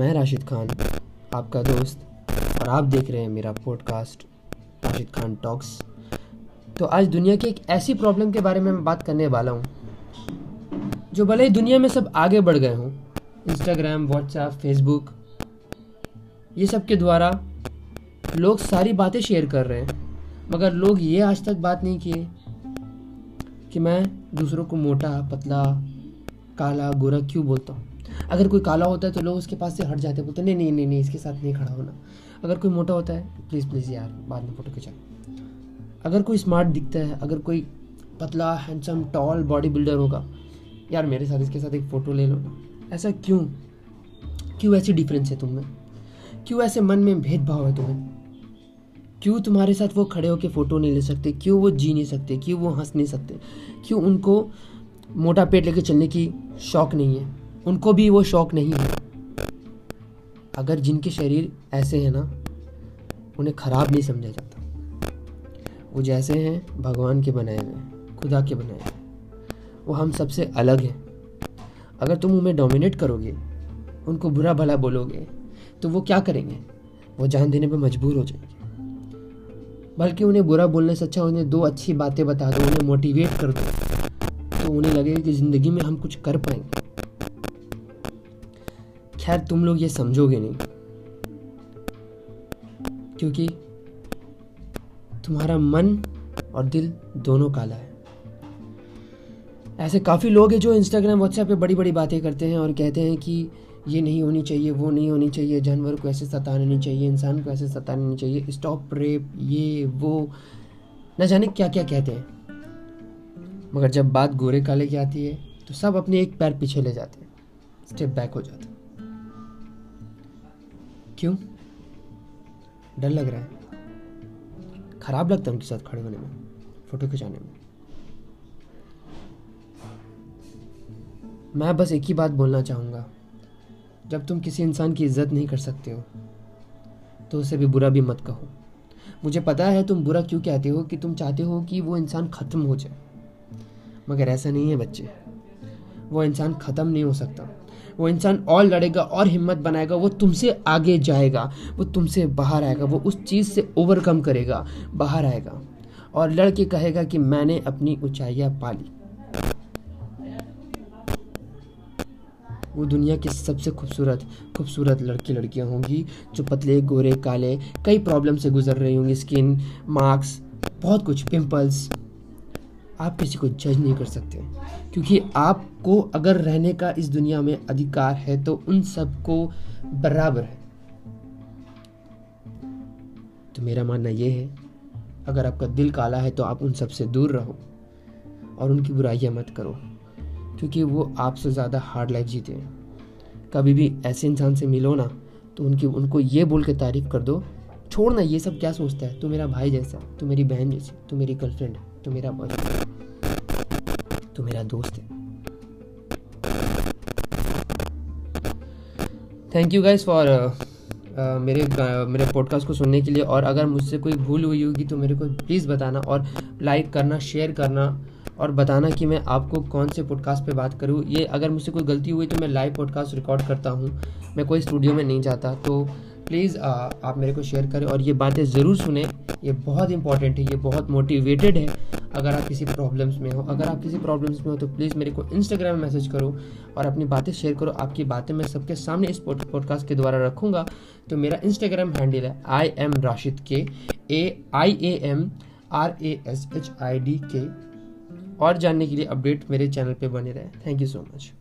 मैं राशिद खान, आपका दोस्त, और आप देख रहे हैं मेरा पॉडकास्ट राशिद खान टॉक्स तो आज दुनिया की एक ऐसी प्रॉब्लम के बारे में मैं बात करने वाला हूँ, जो भले ही दुनिया में सब आगे बढ़ गए हों इंस्टाग्राम व्हाट्सएप फेसबुक ये सब के द्वारा लोग सारी बातें शेयर कर रहे हैं, मगर लोग ये आज तक बात नहीं किए कि मैं दूसरों को मोटा, पतला काला, गोरा क्यों बोलता हूँ? अगर कोई काला होता है तो लोग उसके पास से हट जाते बोलते नहीं नहीं नहीं नहीं, इसके साथ नहीं खड़ा होना। अगर कोई मोटा होता है, प्लीज़ प्लीज़ यार, बाद में फ़ोटो खिंचा। अगर कोई स्मार्ट दिखता है, अगर कोई पतला हैंडसम टॉल बॉडी बिल्डर होगा, यार, मेरे साथ इसके साथ एक फ़ोटो ले लो। ना ऐसा क्यों? क्यों ऐसी डिफरेंस है तुम में क्यों ऐसे मन में भेदभाव है तुम्हें? क्यों तुम्हारे साथ वो खड़े होकर फ़ोटो नहीं ले सकते? क्यों वो जी नहीं सकते? क्यों वो हंस नहीं सकते? क्यों उनको मोटा पेट लेके चलने की शौक नहीं है। उनको भी वो शौक नहीं है। अगर जिनके शरीर ऐसे हैं ना, उन्हें ख़राब नहीं समझा जाता। वो जैसे हैं, भगवान के बनाए हुए खुदा के बनाए हुए वो हम सबसे अलग हैं। अगर तुम उन्हें डोमिनेट करोगे, उनको बुरा भला बोलोगे तो वो क्या करेंगे? वो जान देने पर मजबूर हो जाएँगे। बल्कि उन्हें बुरा बोलने से अच्छा उन्हें दो अच्छी बातें बता दो, उन्हें मोटिवेट कर दो। तो उन्हें लगेगा कि ज़िंदगी में हम कुछ कर पाएँगे। खैर, तुम लोग ये समझोगे नहीं। क्योंकि तुम्हारा मन और दिल दोनों काला है। ऐसे काफ़ी लोग हैं जो इंस्टाग्राम व्हाट्सएप पे बड़ी बड़ी बातें करते हैं और कहते हैं कि ये नहीं होनी चाहिए, वो नहीं होनी चाहिए, जानवर को ऐसे सताना नहीं चाहिए, इंसान को ऐसे सताना नहीं चाहिए स्टॉप रेप ये, वो, न जाने क्या क्या कहते हैं। मगर जब बात गोरे काले की आती है तो सब अपने एक पैर पीछे ले जाते हैं। स्टेप बैक हो जाते क्यों? डर लग रहा है। खराब लगता है उनके साथ खड़े होने में, फ़ोटो खिंचाने में। मैं बस एक ही बात बोलना चाहूँगा। जब तुम किसी इंसान की इज़्ज़त नहीं कर सकते हो तो उसे भी बुरा भी मत कहो। मुझे पता है तुम बुरा क्यों कहते हो कि तुम चाहते हो कि वो इंसान ख़त्म हो जाए। मगर ऐसा नहीं है बच्चे। वो इंसान ख़त्म नहीं हो सकता। वो इंसान और लड़ेगा, और हिम्मत बनाएगा, वो तुमसे आगे जाएगा, वो तुमसे बाहर आएगा, वो उस चीज़ से ओवरकम करेगा, बाहर आएगा। और लड़के कहेगा कि मैंने अपनी ऊंचाइयाँ पाली। वो दुनिया की सबसे खूबसूरत खूबसूरत लड़की लड़कियाँ होंगी, जो पतले, गोरे, काले, कई प्रॉब्लम से गुजर रही होंगी स्किन मार्क्स बहुत कुछ पिंपल्स आप किसी को जज नहीं कर सकते। क्योंकि आपको अगर रहने का इस दुनिया में अधिकार है तो उन सबको बराबर है। तो मेरा मानना यह है, अगर आपका दिल काला है तो आप उन सबसे दूर रहो और उनकी बुराइयाँ मत करो, क्योंकि वो आपसे ज़्यादा हार्ड लाइफ जीते हैं। कभी भी ऐसे इंसान से मिलो ना तो उनकी, उनको ये बोल के तारीफ़ कर दो छोड़ ना ये सब क्या सोचता है? तू मेरा भाई जैसा, तू मेरी बहन जैसी, तू मेरी गर्लफ्रेंड है, तू मेरा बॉयफ्रेंड तो मेरा दोस्त है। थैंक यू गाइज़ फॉर मेरे uh, मेरे पॉडकास्ट को सुनने के लिए। और अगर मुझसे कोई भूल हुई होगी तो मेरे को प्लीज़ बताना और लाइक करना शेयर करना और बताना कि मैं आपको कौन से पॉडकास्ट पे बात करूँ। ये अगर मुझसे कोई गलती हुई तो मैं लाइव पॉडकास्ट रिकॉर्ड करता हूँ। मैं कोई स्टूडियो में नहीं जाता। तो प्लीज़ आप मेरे को शेयर करें और ये बातें ज़रूर सुने। ये बहुत इंपॉर्टेंट है। ये बहुत मोटिवेटेड है। अगर आप किसी प्रॉब्लम्स में हो, अगर आप किसी प्रॉब्लम्स में हो तो प्लीज़ मेरे को इंस्टाग्राम में मैसेज करो और अपनी बातें शेयर करो। आपकी बातें मैं सबके सामने इस पॉडकास्ट के द्वारा रखूँगा। तो मेरा इंस्टाग्राम हैंडल है I am Rashid K A I am R A S H I D K के और जानने के लिए अपडेट मेरे चैनल पे बने रहे। Thank you so much